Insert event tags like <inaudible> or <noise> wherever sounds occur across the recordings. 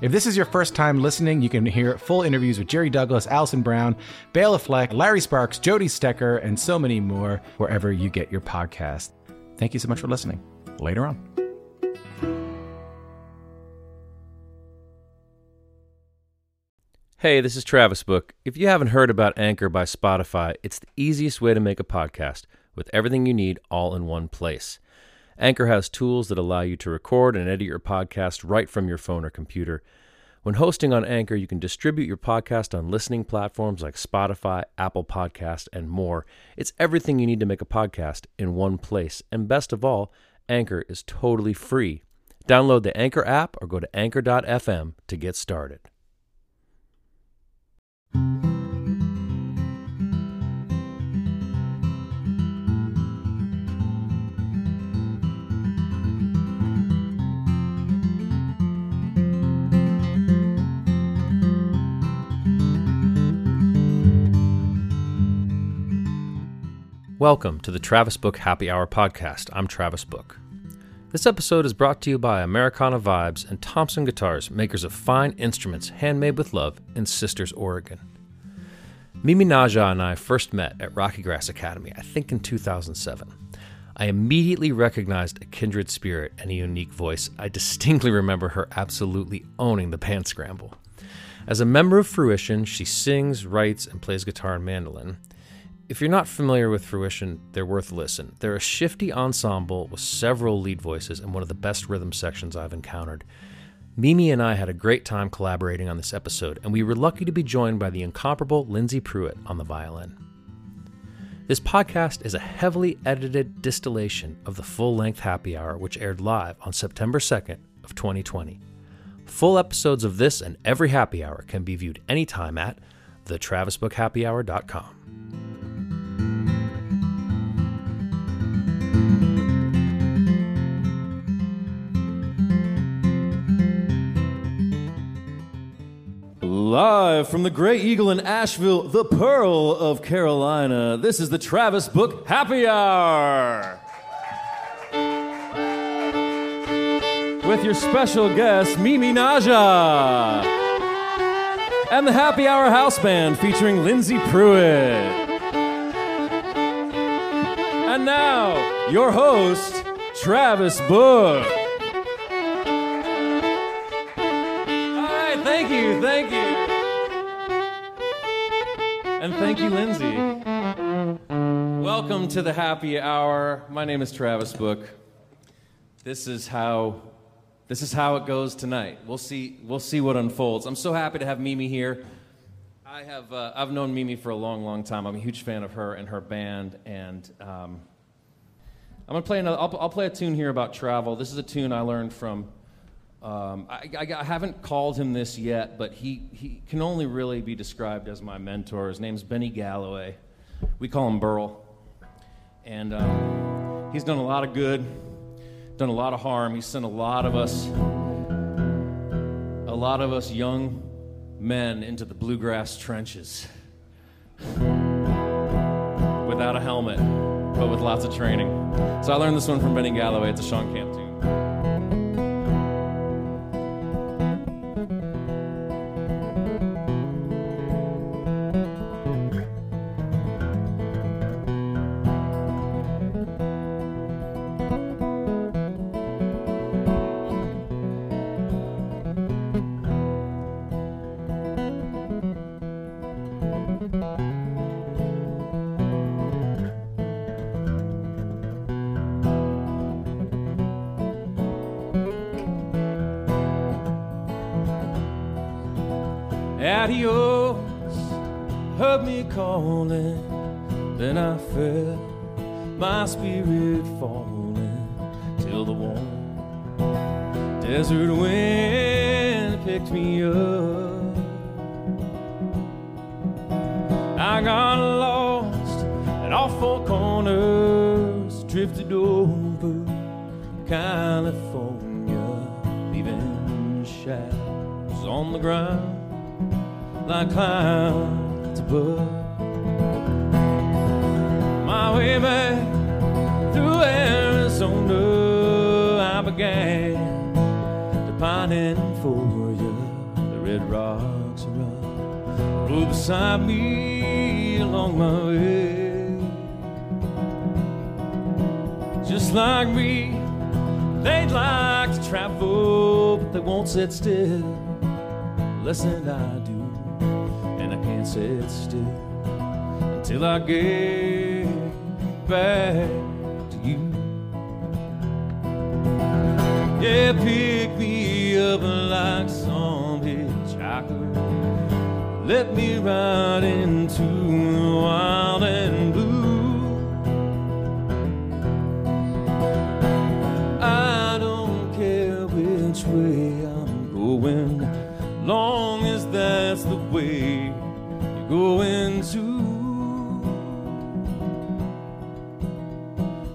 If this is your first time listening, you can hear full interviews with Jerry Douglas, Alison Brown, Bela Fleck, Larry Sparks, Jody Stecher, and so many more wherever you get your podcast. Thank you so much for listening. Later on. Hey, this is Travis Book. If you haven't heard about Anchor by Spotify, it's the easiest way to make a podcast with everything you need all in one place. Anchor has tools that allow you to record and edit your podcast right from your phone or computer. When hosting on Anchor, you can distribute your podcast on listening platforms like Spotify, Apple Podcast, and more. It's everything you need to make a podcast in one place. And best of all, Anchor is totally free. Download the Anchor app or go to anchor.fm to get started. Welcome to the Travis Book Happy Hour podcast. I'm Travis Book. This episode is brought to you by Americana Vibes and Thompson Guitars, makers of fine instruments handmade with love in Sisters, Oregon. Mimi Naja and I first met at Rocky Grass Academy, I think in 2007. I immediately recognized a kindred spirit and a unique voice. I distinctly remember her absolutely owning the band scramble. As a member of Fruition, she sings, writes, and plays guitar and mandolin. If you're not familiar with Fruition, they're worth a listen. They're a shifty ensemble with several lead voices and one of the best rhythm sections I've encountered. Mimi and I had a great time collaborating on this episode, and we were lucky to be joined by the incomparable Lyndsay Pruett on the violin. This podcast is a heavily edited distillation of the full-length Happy Hour, which aired live on September 2nd of 2020. Full episodes of this and every Happy Hour can be viewed anytime at thetravisbookhappyhour.com. Live from the Grey Eagle in Asheville, the Pearl of Carolina, this is the Travis Book Happy Hour. With your special guest, Mimi Naja. And the Happy Hour House Band featuring Lyndsay Pruett. And now, your host, Travis Book. Thank you, Lyndsay. Welcome to the happy hour. My name is Travis Book. This is how this is how it goes tonight. We'll see we'll see what unfolds. I'm so happy to have Mimi here. I have uh, I've known Mimi for a long, long time. I'm a huge fan of her and her band, and um, I'm gonna play another. I'll, I'll play a tune here about travel. This is a tune I learned from um, I, I, I haven't called him this yet, but he, he can only really be described as my mentor. His name's Benny Galloway. We call him Burl. And um, he's done a lot of good, done a lot of harm. He's sent a lot of us, a lot of us young men into the bluegrass trenches without a helmet, but with lots of training. So I learned this one from Benny Galloway. It's a Shawn Camp tune. Adios, heard me calling. Then I felt my spirit me along my way. Just like me, they'd like to travel, but they won't sit still. Less than I do, and I can't sit still until I get back to you. Yeah, pick me Let me ride into the wild and blue. I don't care which way I'm going, long as that's the way you're going to.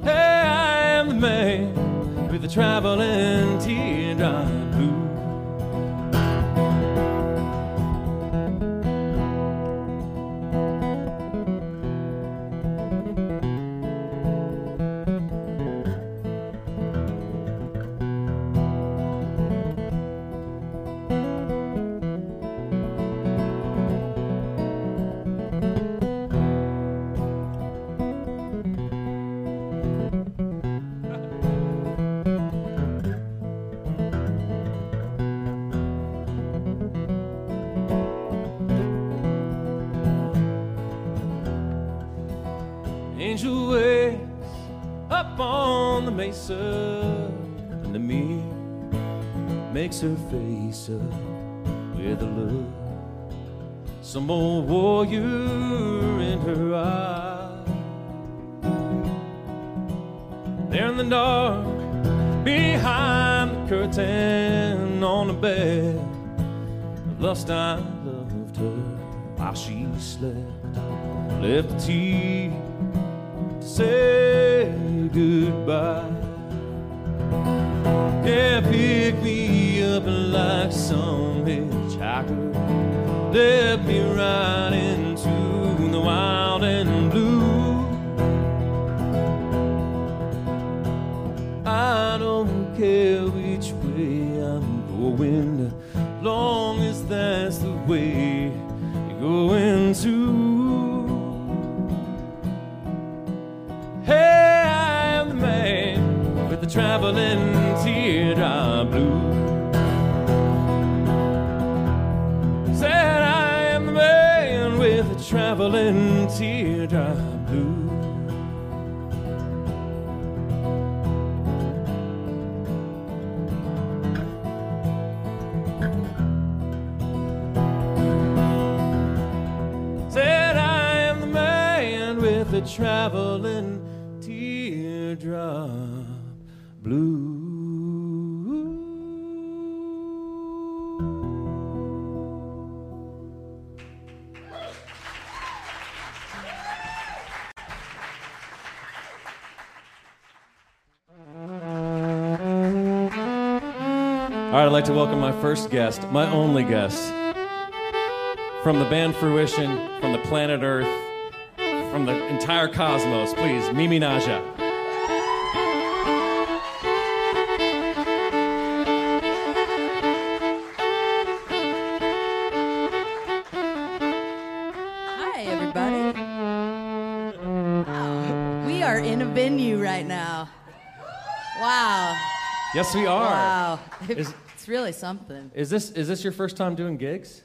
Hey, I am the man with the traveling teardrop makes her face up with a look. Some old warrior in her eye. There in the dark, behind the curtain on the bed, of lust I loved her while she slept. Left tea to say goodbye. Yeah, pick me up like some hitchhiker. Let me ride into the wild and blue. I don't care traveling teardrop blue. Said I am the man with the traveling teardrop blue. Traveling teardrop blue. All right, I'd like to welcome my first guest, my only guest, from the band Fruition, from the planet Earth, from the entire cosmos. Please, Mimi Naja. Yes, we are. Wow. Is- <laughs> it's really something. Is this is this your first time doing gigs?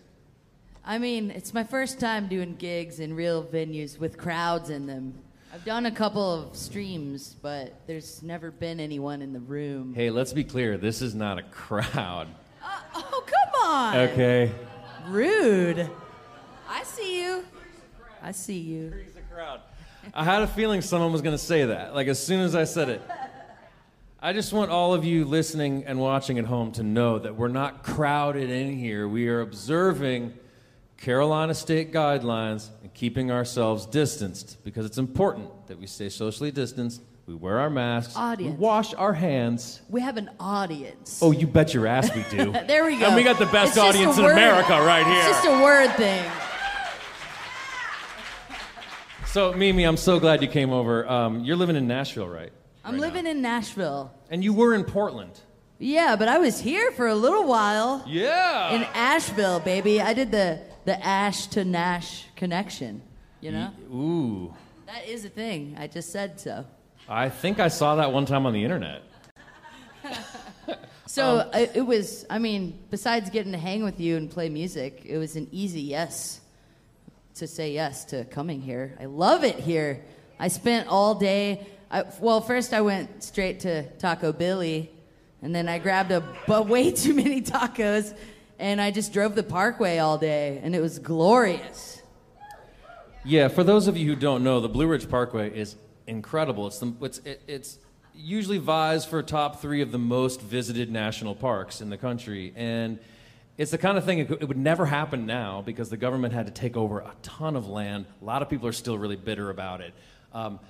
I mean, it's my first time doing gigs in real venues with crowds in them. I've done a couple of streams, but there's never been anyone in the room. Hey, let's be clear. This is not a crowd. Uh, oh, come on. Okay. Rude. I see you. I see you. I had a feeling someone was going to say that. Like as soon as I said it. I just want all of you listening and watching at home to know that we're not crowded in here. We are observing Carolina state guidelines and keeping ourselves distanced because it's important that we stay socially distanced. We wear our masks. Audience. We wash our hands. We have an audience. Oh, you bet your ass we do. <laughs> there we go. And we got the best It's audience in word- America right here. It's just a word thing. So, Mimi, I'm so glad you came over. Um, you're living in Nashville, right? I'm living in Nashville. And you were in Portland. Yeah, but I was here for a little while Yeah. in Asheville, baby. I did the the Ash to Nash connection. You know, Ooh. that is a thing. I just said so. I think I saw that one time on the internet. So Um, I, it was. I mean, besides getting to hang with you and play music, it was an easy yes to say yes to coming here. I love it here. I spent all day. I, well, first I went straight to Taco Billy, and then I grabbed a but way <laughs> too many tacos, and I just drove the Parkway all day, and it was glorious. Yeah, for those of you who don't know, the Blue Ridge Parkway is incredible. It's the, it's it, it's usually vies for top three of the most visited national parks in the country, and it's the kind of thing it, would never happen now because the government had to take over a ton of land. A lot of people are still really bitter about it. Um,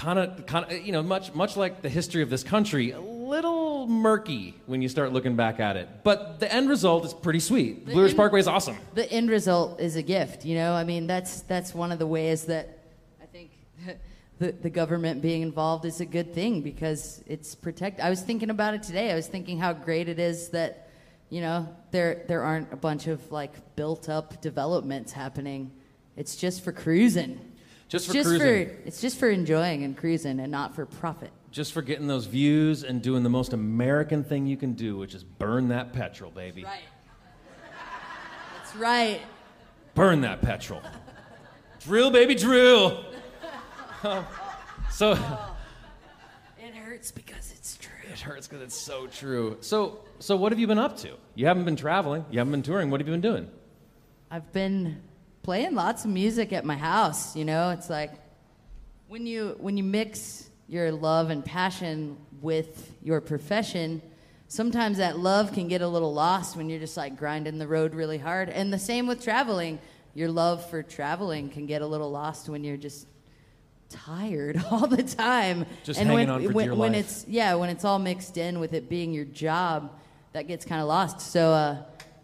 kind of, kind of, you know, much, much like the history of this country, a little murky when you start looking back at it. But the end result is pretty sweet. The Blue Ridge end- Parkway is awesome. the end result is a gift. You know, I mean, that's that's one of the ways that I think <laughs> the the government being involved is a good thing because it's protect. I was thinking about it today. I was thinking how great it is that you know there there aren't a bunch of like built up developments happening. It's just for cruising. Just for just cruising. for it's just for enjoying and cruising and not for profit. just for getting those views and doing the most American thing you can do, which is burn that petrol, baby. Right. That's right. Burn that petrol. drill, baby, drill. <laughs> so It hurts because it's true. it hurts because it's so true. So, so what have you been up to? You haven't been traveling. You haven't been touring. What have you been doing? I've been playing lots of music at my house. You know, it's like when you when you mix your love and passion with your profession, sometimes that love can get a little lost when you're just like grinding the road really hard. And the same with traveling. Your love for traveling can get a little lost when you're just tired <laughs> all the time. Just and hanging when, on for when, dear when life. it's yeah, when it's all mixed in with it being your job, that gets kind of lost. So uh,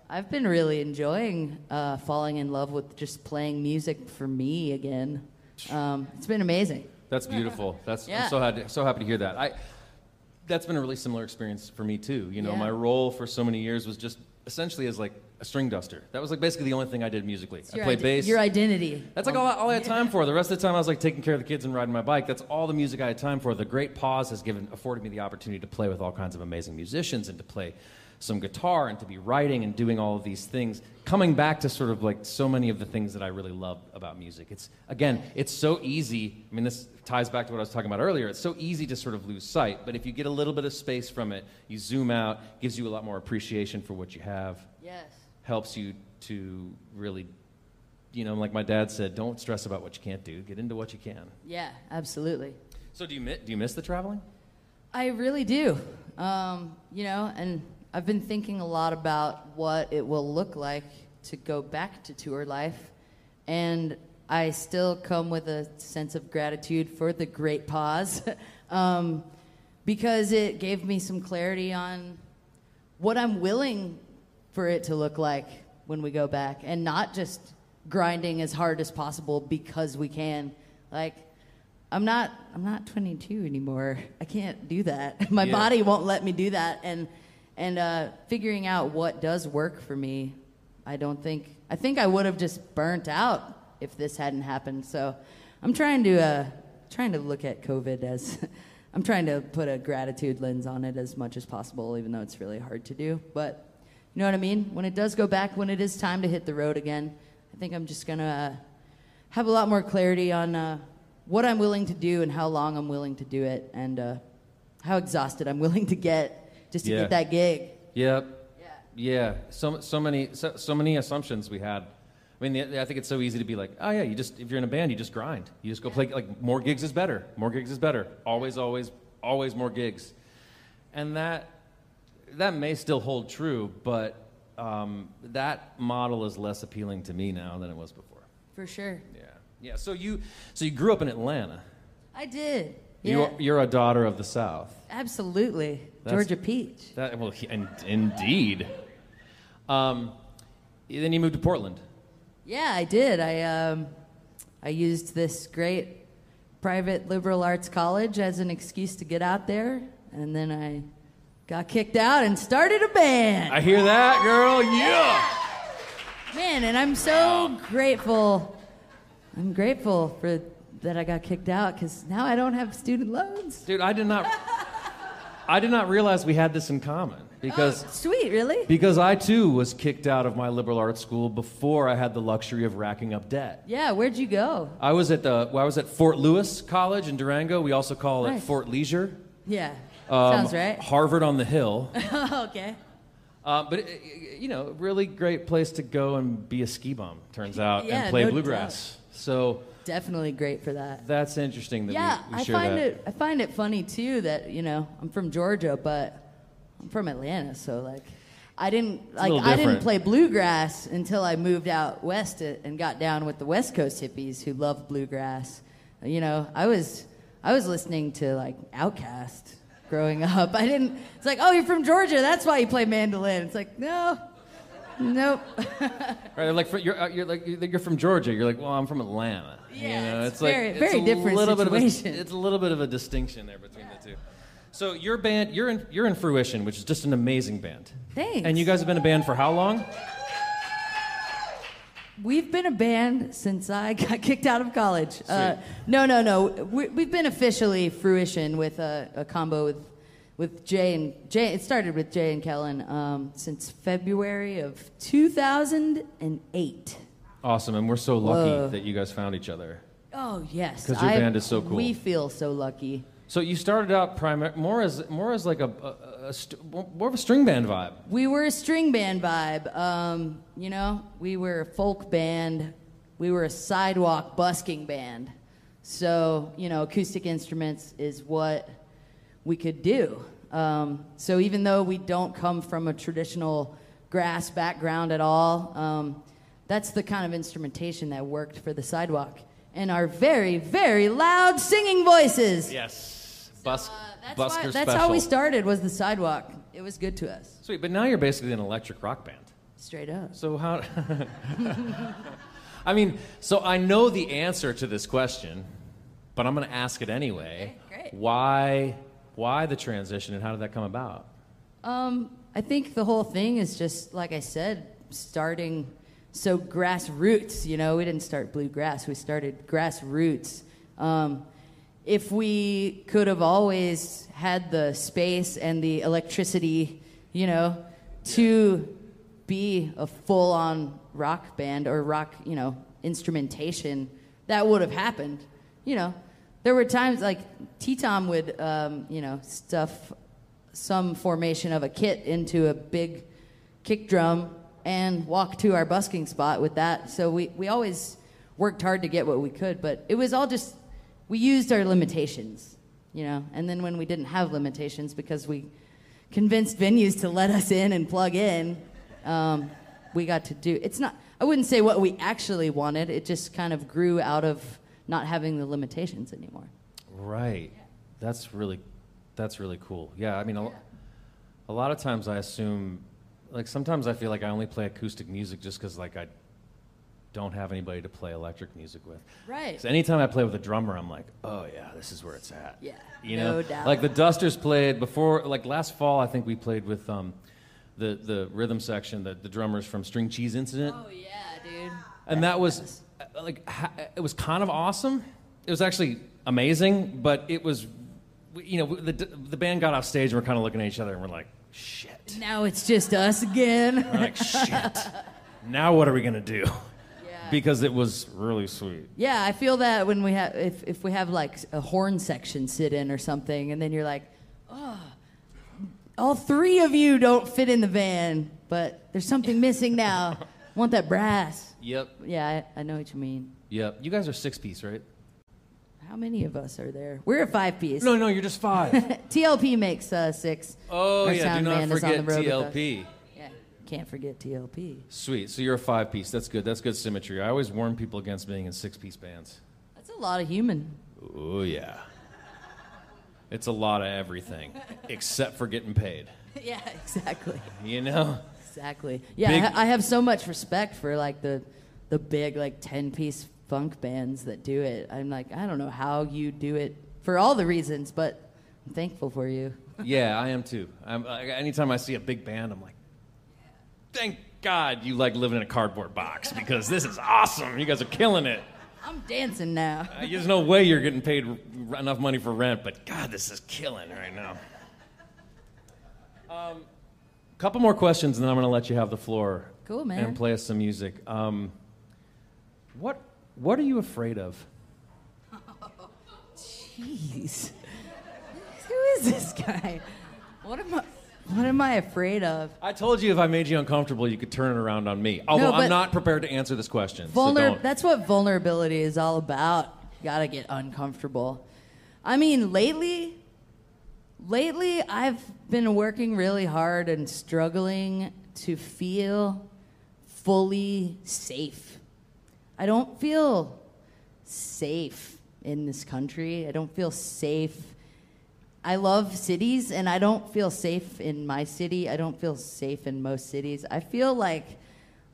I've been really enjoying uh, falling in love with just playing music for me again. Um, it's been amazing. That's beautiful. <laughs> That's Yeah. I'm so happy, so happy to hear that. I that's been a really similar experience for me too. You know, Yeah. my role for so many years was just essentially as like a string duster. That was like basically the only thing I did musically. I played ide- bass. Your identity. That's like all, all I had <laughs> time for. The rest of the time, I was like taking care of the kids and riding my bike. That's all the music I had time for. The great pause has given afforded me the opportunity to play with all kinds of amazing musicians and to play some guitar and to be writing and doing all of these things. Coming back to sort of like so many of the things that I really love about music. It's again, it's so easy. I mean, this ties back to what I was talking about earlier. It's so easy to sort of lose sight, but if you get a little bit of space from it, you zoom out, gives you a lot more appreciation for what you have Yes. helps you to really, you know, like my dad said, don't stress about what you can't do. Get into what you can. Yeah, absolutely. So do you do you miss the traveling? I really do. Um, you know, and I've been thinking a lot about what it will look like to go back to tour life. And I still come with a sense of gratitude for the great pause <laughs> um, because it gave me some clarity on what I'm willing for it to look like when we go back and not just grinding as hard as possible because we can. Like, I'm not I'm not 22 anymore. I can't do that. <laughs> My Yeah. body won't let me do that. And and uh, figuring out what does work for me, I don't think I think I would have just burnt out if this hadn't happened. So I'm trying to uh, trying to look at COVID as <laughs> I'm trying to put a gratitude lens on it as much as possible, even though it's really hard to do. But you know what I mean? When it does go back, when it is time to hit the road again, I think I'm just gonna uh, have a lot more clarity on uh, what I'm willing to do and how long I'm willing to do it, and uh, how exhausted I'm willing to get just to Yeah. get that gig. Yep. Yeah. So so many so, so many assumptions we had. I mean, the, I think it's so easy to be like, oh yeah, you just if you're in a band, you just grind. You just go play like more gigs is better. More gigs is better. Always, always, always more gigs. And that that may still hold true, but um, that model is less appealing to me now than it was before. For sure. Yeah. Yeah. So you so you grew up in Atlanta. I did. Yeah. You're, you're a daughter of the South. Absolutely. Georgia Peach. That well, he- in, indeed. Um, then you moved to Portland. Yeah, I did. I um, I used this great private liberal arts college as an excuse to get out there, and then I got kicked out and started a band. I hear that, girl. Yeah. Man, and I'm so grateful. I'm grateful for that I got kicked out because now I don't have student loans. Dude, I did not. I did not realize we had this in common because Oh, <gasps> sweet, really? because I too was kicked out of my liberal arts school before I had the luxury of racking up debt. Yeah, where'd you go? I was at the well, I was at Fort Lewis College in Durango. We also call it Nice. Fort Leisure. Yeah, Um, sounds right. Harvard on the Hill. <laughs> okay. Uh, but it, it- you know, really great place to go and be a ski bum. Turns out, Yeah, and play no bluegrass. So Definitely great for that. that's interesting that Yeah, we, we I share find that. it. I find it funny too that you know I'm from Georgia, but I'm from Atlanta, so like I didn't like I didn't play bluegrass until I moved out west and got down with the West Coast hippies who love bluegrass. You know, I was I was listening to like Outkast growing <laughs> up. I didn't. It's like, oh, you're from Georgia, that's why you play mandolin. It's like, no, nope. <laughs> Right, like for, you're, uh, you're like you're from Georgia. You're like, well, I'm from Atlanta. Yeah, you know, it's like very- it's very a different little Bit of a, <laughs> it's a little bit of a distinction there between the two. So your band, you're in you're in Fruition, which is just an amazing band. Thanks. And you guys have been a band for how long? We've been a band since I <laughs> got kicked out of college. Uh, no, no, no. We, we've been officially fruition with a, a combo with with Jay and Jay. It started with Jay and Kellen um, since February of 2008. Awesome, and we're so lucky Whoa. that you guys found each other. Oh yes, because your I- band is so cool. We feel so lucky. So you started out primar- more as more as like a, a, a st- more of a string band vibe. We were a string band vibe. Um, you know, we were a folk band. We were a sidewalk busking band. So, you know, acoustic instruments is what we could do. Um, so even though we don't come from a traditional grass background at all, um, that's the kind of instrumentation that worked for the sidewalk. And our very, very loud singing voices. Yes, Bus- Uh, that's busker why, that's special. how we started was the sidewalk. It was good to us. Sweet, but now you're basically an electric rock band. Straight up. So how? <laughs> I mean, so I know the answer to this question, but I'm going to ask it anyway. Okay, great. Why? Why the transition, and how did that come about? Um, I think the whole thing is just like I said, starting so grassroots. You know, we didn't start bluegrass; we started grassroots. Um, if we could have always had the space and the electricity, you know, to be a full-on rock band or rock, you know, instrumentation, that would have happened. You know, there were times like T Tom would, um, you know, stuff some formation of a kit into a big kick drum and walk to our busking spot with that. So we, we always worked hard to get what we could, but it was all just, we used our limitations, you know. And then when we didn't have limitations because we convinced venues to let us in and plug in, um, we got to do, it's not, I wouldn't say what we actually wanted, it just kind of grew out of not having the limitations anymore. Right. That's really, that's really cool. Yeah, I mean, a, a lot of times I assume, like sometimes I feel like I only play acoustic music just because like I don't have anybody to play electric music with. Right. So anytime I play with a drummer, I'm like, oh yeah, this is where it's at. Yeah, You no know, doubt. like the Dusters played before, like last fall, I think we played with um, the the rhythm section, the, the drummers from String Cheese Incident, Oh, yeah, dude. and that was uh, like ha- it was kind of awesome. It was actually amazing, but it was, you know, the the band got off stage and we're kind of looking at each other and we're like, shit. Now it's just us again. We're like, shit. Now what are we gonna do? Because it was really sweet. Yeah, I feel that when we have if if we have like a horn section sit in or something, and then you're like, oh, all three of you don't fit in the van, but there's something missing now. Want that brass? Yep. Yeah, I, I know what you mean. Yep. You guys are six piece, right? How many of us are there? We're a five piece. No, no, you're just five. <laughs> TLP makes uh, six. Oh Our yeah, do sound not man is on forget the road. TLP. Yeah. can't forget TLP. Sweet. So you're a five piece. That's good. That's good symmetry. I always warn people against being in six piece bands. That's a lot of human. Oh, yeah. It's a lot of everything, <laughs> except for getting paid. <laughs> yeah, exactly. You know? Exactly. Yeah, Big- I, ha- I have so much respect for like the the big like 10 piece funk bands that do it. I'm like, I don't know how you do it for all the reasons, but I'm thankful for you. Yeah, I am too. I'm, I, anytime I see a big band, I'm like, thank God you like living in a cardboard box <laughs> because this is awesome. You guys are killing it. I'm dancing now. Uh, There's no way you're getting paid r- enough money for rent, but God, this is killing right now. Um, couple more questions, and then I'm going to let you have the floor. Cool, man. And play us some music. Um, what What are you afraid of? Jeez. Who is this guy? What am I what am I afraid of? I told you if I made you uncomfortable, you could turn it around on me. Although but- I'm not prepared to answer this question. so don't. That's what vulnerability is all about. You gotta get uncomfortable. I mean, lately, lately I've been working really hard and struggling to feel fully safe. I don't feel safe in this country. I don't feel safe. I love cities and I don't feel safe in my city. I don't feel safe in most cities. I feel like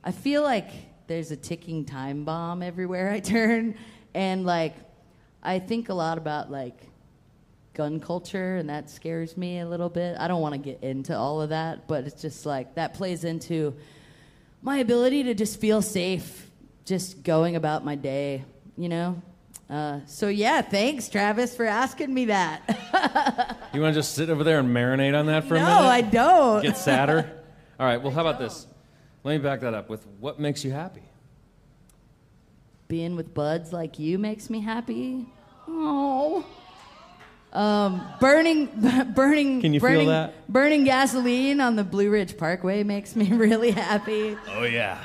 I feel like there's a ticking time bomb everywhere I <laughs> turn and like I think a lot about like gun culture and that scares me a little bit. I don't want to get into all of that, but it's just like that plays into my ability to just feel safe just going about my day, you know? Uh, so yeah, thanks Travis for asking me that. <laughs> You want to just sit over there and marinate on that for a minute? no. I don't. Get sadder? <laughs> All right, well, how about this? Let me back that up with what makes you happy? Being with buds like you makes me happy. Oh. Um, burning, <laughs> burning, Can you feel that? burning gasoline on the Blue Ridge Parkway makes me really happy. Oh, yeah.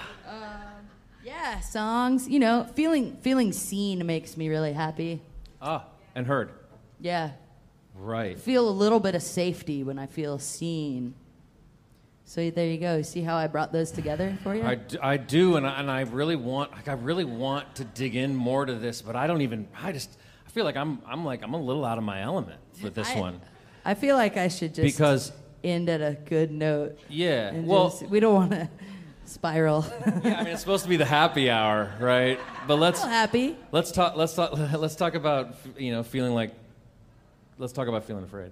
Yeah, songs, you know, feeling feeling seen makes me really happy. Ah, and heard. Yeah, Right. feel a little bit of safety when I feel seen. So there you go. See how I brought those together for you? I, d- I do, and I, and I really want, like, I really want to dig in more to this, but I don't even, I just, I feel like I'm, I'm like, I'm a little out of my element with this I- one. I feel like I should just Because- end at a good note. Yeah, well- just- we don't want to spiral. Yeah, I mean, it's supposed to be the happy hour, right? But let's, Still happy. let's talk, let's talk, <laughs> let's talk about, you know, feeling like, let's talk about feeling afraid.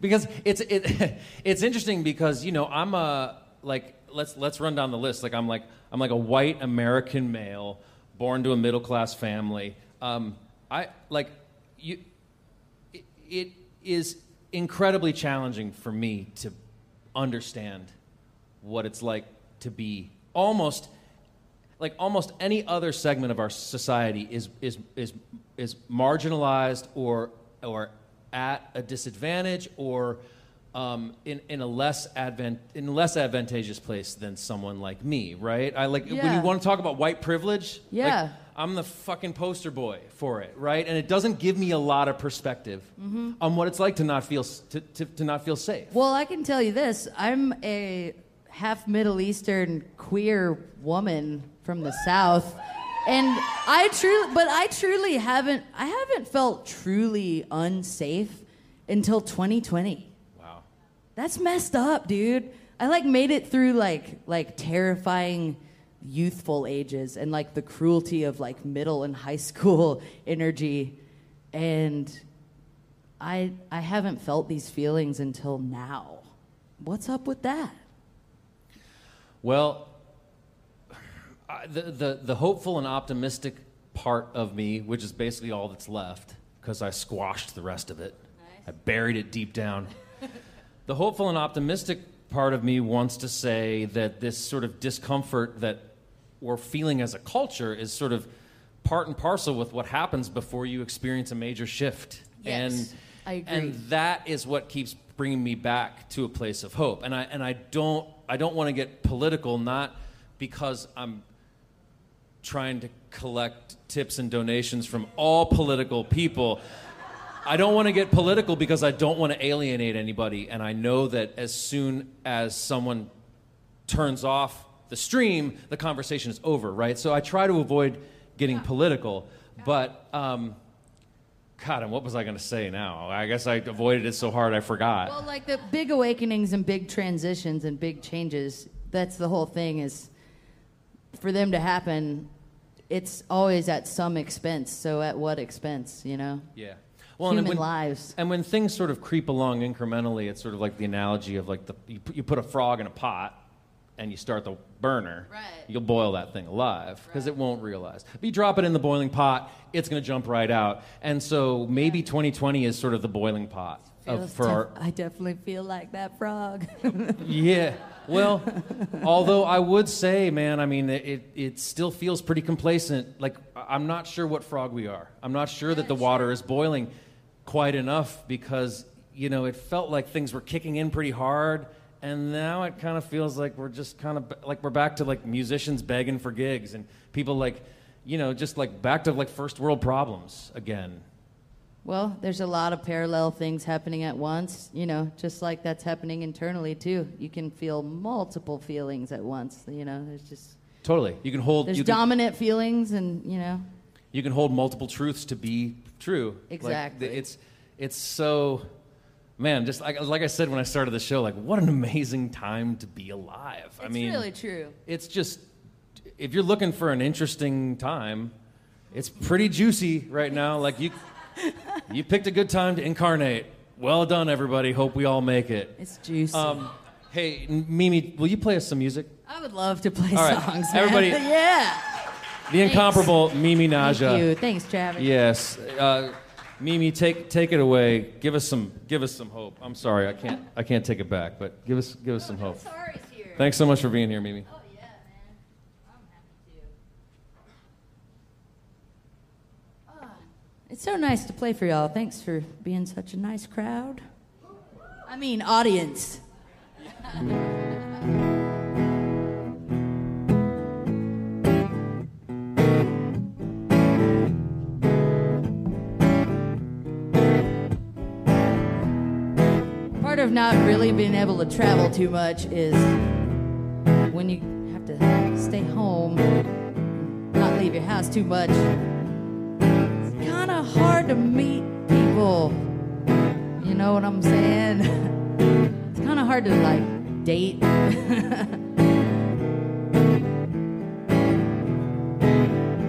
Because it's, it, <laughs> it's interesting because, you know, I'm a, like, let's, let's run down the list. Like, I'm like, I'm like a white American male, born to a middle class family. Um, I, like, you, it, it is incredibly challenging for me to understand what it's like to be almost like almost any other segment of our society is is is is marginalized or or at a disadvantage or um, in, in a less advent in a less advantageous place than someone like me, right? I like when you want to talk about white privilege. like, Yeah. I'm the fucking poster boy for it, right? And it doesn't give me a lot of perspective Mm-hmm. on what it's like to not feel to, to, to not feel safe. Well, I can tell you this: I'm a half Middle Eastern queer woman from the South, and I truly, but I truly haven't, I haven't felt truly unsafe until 2020. Wow. That's messed up, dude. I like made it through like like terrifying youthful ages and like the cruelty of like middle and high <laughs> school energy and I I haven't felt these feelings until now. What's up with that? Well, I, the, the, the hopeful and optimistic part of me, which is basically all that's left, because I squashed the rest of it, I buried it deep down. <laughs> the hopeful and optimistic part of me wants to say that this sort of discomfort that we're feeling as a culture is sort of part and parcel with what happens before you experience a major shift. Yes, and, I agree. And that is what keeps bringing me back to a place of hope. And I and I don't I don't want to get political, not because I'm trying to collect tips and donations from all political people. I don't want to get political because I don't want to alienate anybody. And I know that as soon as someone turns off the stream, the conversation is over, right? So I try to avoid getting political, but um, God, and what was I going to say now? I guess I avoided it so hard I forgot. Well, like the big awakenings and big transitions and big changes, that's the whole thing is for them to happen, it's always at some expense. So at what expense, you know? yeah. Well, Human when, lives. And when things sort of creep along incrementally, it's sort of like the analogy of like the you put, you put a frog in a pot and you start the burner. Right. You'll boil that thing alive because it won't realize. If you drop it in the boiling pot, it's going to jump right out. And so maybe 2020 is sort of the boiling pot of, for def- our I definitely feel like that frog. <laughs> Yeah. Well, <laughs> although I would say, man, I mean, it, it still feels pretty complacent. Like, I'm not sure what frog we are. I'm not sure that the water is boiling quite enough because, you know, it felt like things were kicking in pretty hard. And now it kind of feels like we're just kind of like we're back to like musicians begging for gigs and people like, you know, just like back to like first world problems again. well, there's a lot of parallel things happening at once, you know, just like that's happening internally too. You can feel multiple feelings at once, you know. There's just Totally. You can hold there's can, dominant feelings and, you know, you can hold multiple truths to be true. Exactly. th- it's it's so man, just like like I said when I started the show, like what an amazing time to be alive. I it's mean, really true. it's just if you're looking for an interesting time, it's pretty juicy right now. Like you <laughs> you picked a good time to incarnate. Well done, everybody. Hope we all make it. It's juicy. Um, hey, Mimi, will you play us some music? I would love to play all right, songs. man. everybody- <laughs> yeah. The incomparable Mimi Naja. Thank you. Thanks, Travis. Yes, uh, Mimi, take take it away. Give us some give us some hope. I'm sorry, I can't I can't take it back, but give us give us some hope. Sorry's here. Thanks so much for being here, Mimi. Oh yeah, man. I'm happy to. Ah, It's so nice to play for y'all. Thanks for being such a nice crowd. I mean, audience. <laughs> Part of not really being able to travel too much is when you have to stay home, not leave your house too much. It's kind of hard to meet people. You know what I'm saying? <laughs> it's kind of hard to like date. <laughs>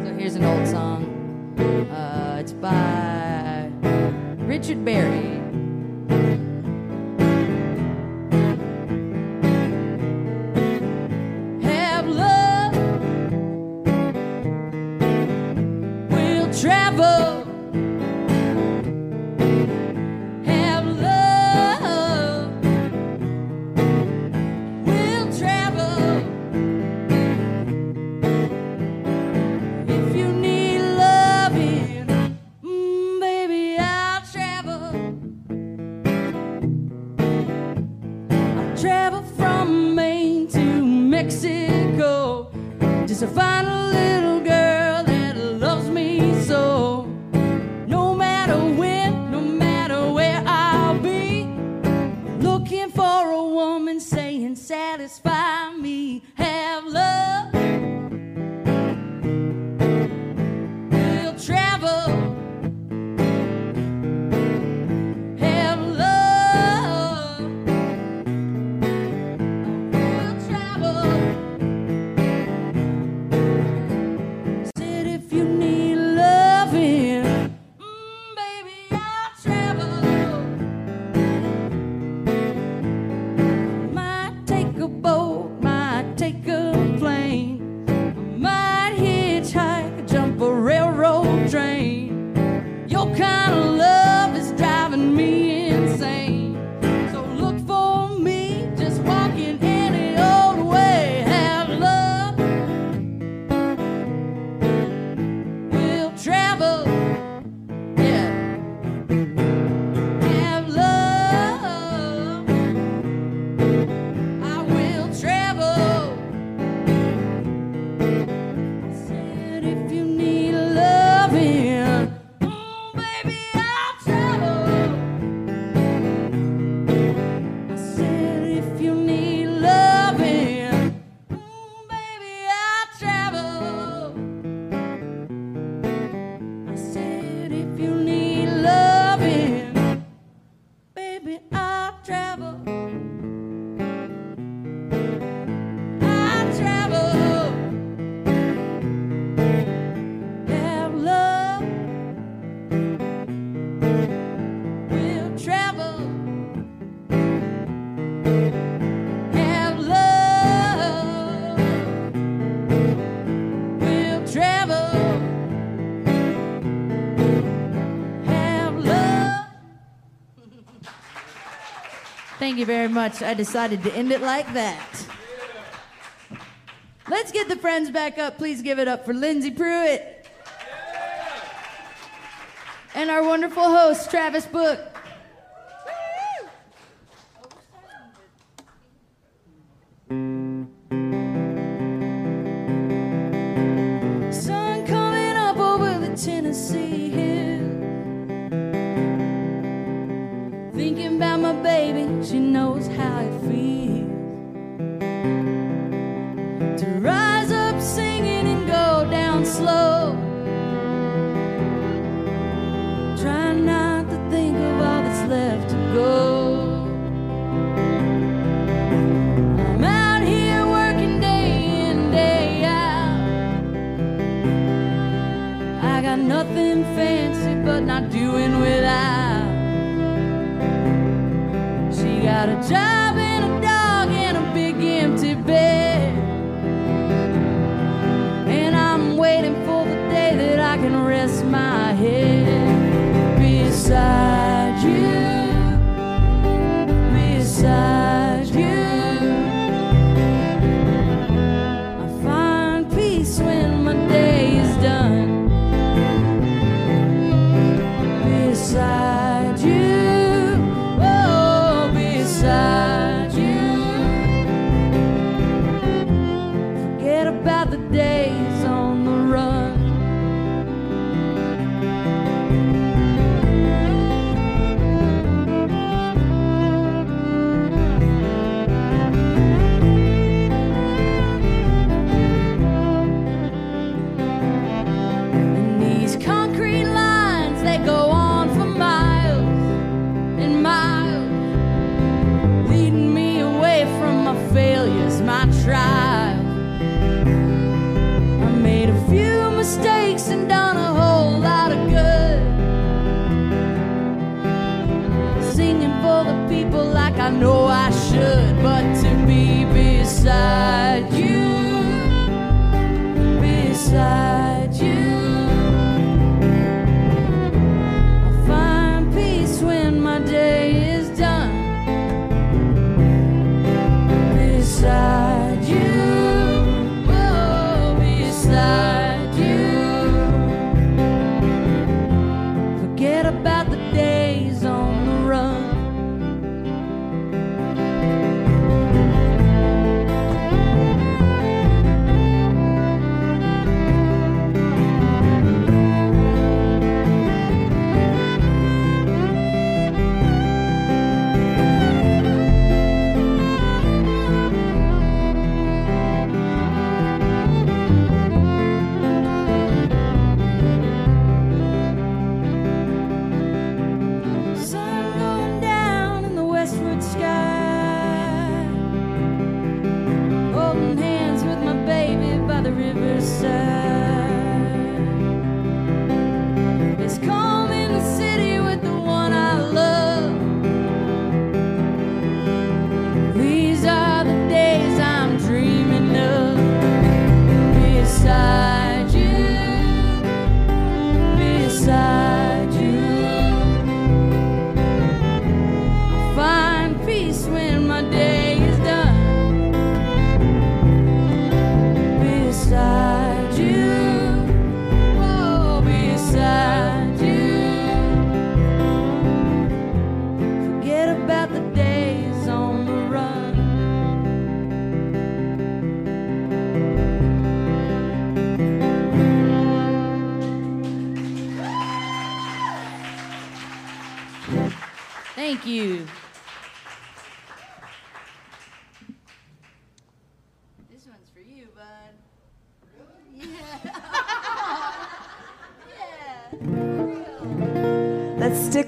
so here's an old song. Uh, it's by Richard Berry. Thank you very much. I decided to end it like that. Let's get the friends back up. Please give it up for Lyndsay Pruett. And our wonderful host, Travis Book. got a.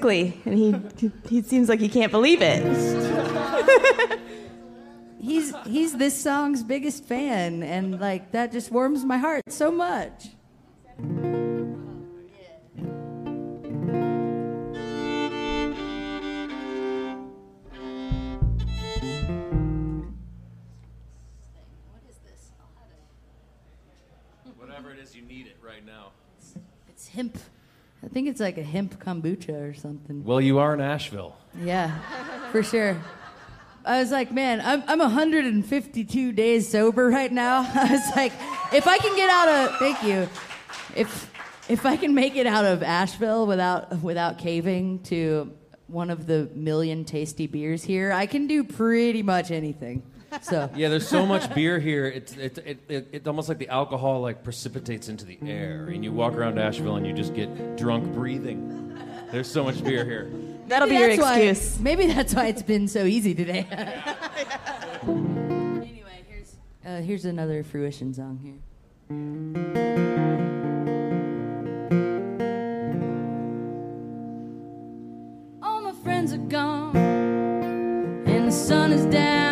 quickly, and he he seems like he can't believe it. <laughs> he's he's this song's biggest fan, and like that just warms my heart so much. Whatever it is, you need it right now. It's, it's hemp. I think it's like a hemp kombucha or something. Well, you are in Asheville. Yeah, for sure. I was like, man, I'm, I'm 152 days sober right now. <laughs> I was like, if I can get out of, thank you. If, if I can make it out of Asheville without, without caving to one of the million tasty beers here, I can do pretty much anything. So <laughs> Yeah, there's so much beer here. It's it, it, it, it's almost like the alcohol like precipitates into the air, and you walk around Asheville and you just get drunk breathing. There's so much beer here. <laughs> That'll be your that's why- excuse. maybe that's why it's been so easy today. <laughs> anyway, here's uh, here's another fruition song here. All my friends are gone, and the sun is down.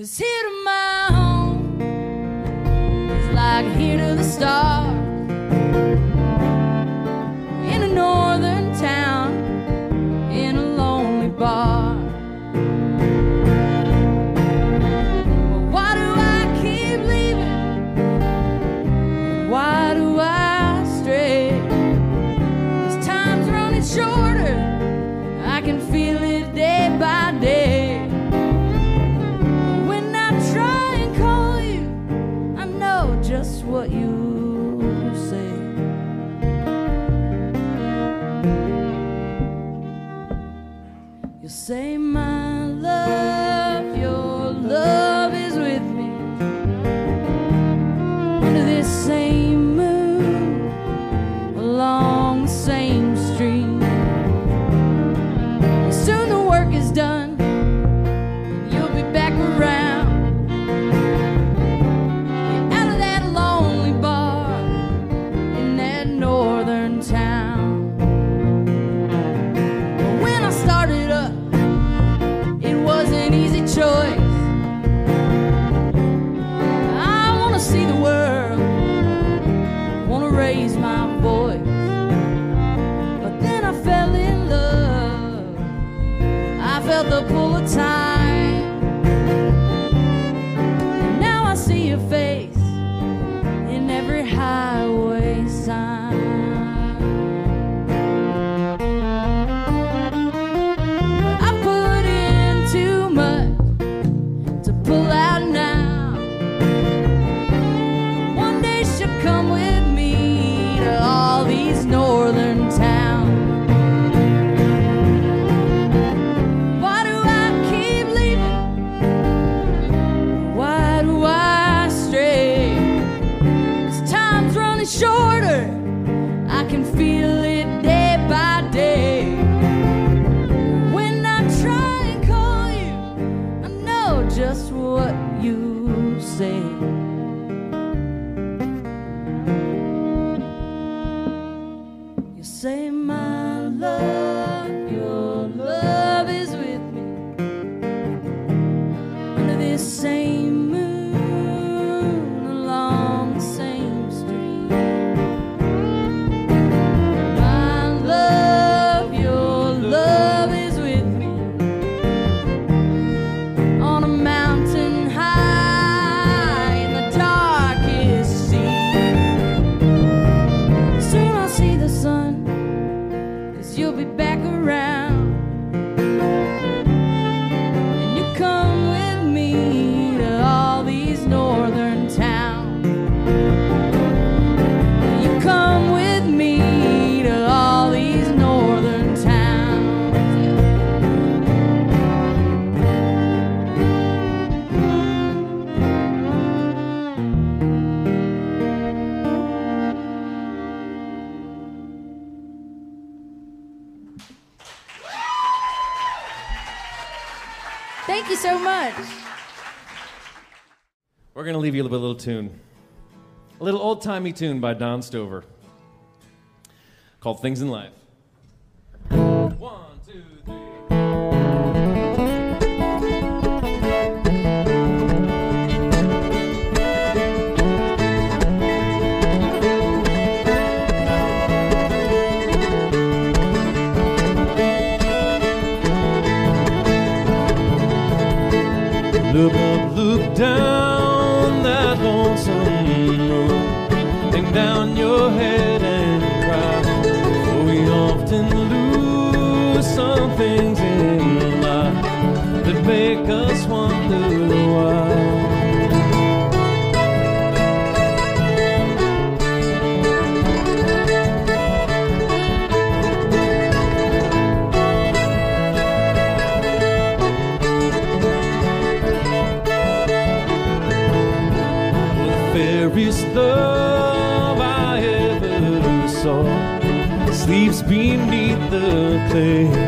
Cause here to my home is like here to the stars. Thank you so much. We're gonna leave you with a little tune, a little old timey tune by Don Stover, called "Things in Life." The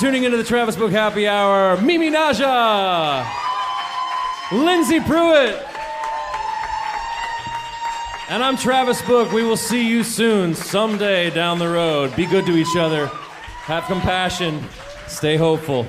tuning into the Travis Book Happy Hour. Mimi Naja, Lyndsay Pruett, and I'm Travis Book. We will see you soon, someday down the road. Be good to each other. Have compassion. Stay hopeful.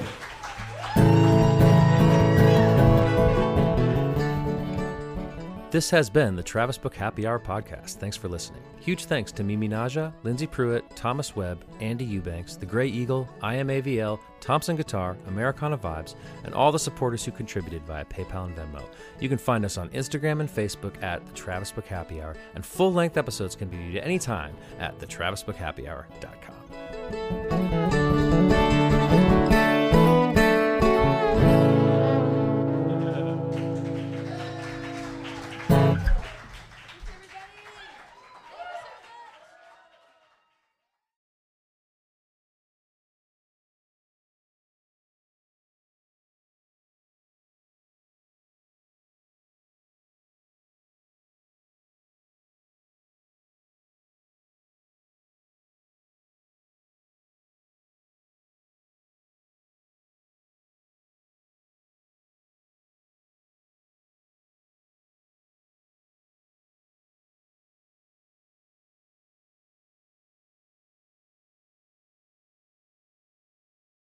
This has been the Travis Book Happy Hour podcast. Thanks for listening. Huge thanks to Mimi Naja, Lyndsay Pruett, Thomas Webb, Andy Eubanks, The Grey Eagle, IMAVL, Thompson Guitar, Americana Vibes, and all the supporters who contributed via PayPal and Venmo. You can find us on Instagram and Facebook at the Travis Book Happy Hour, and full length episodes can be viewed anytime at thetravisbookhappyhour.com.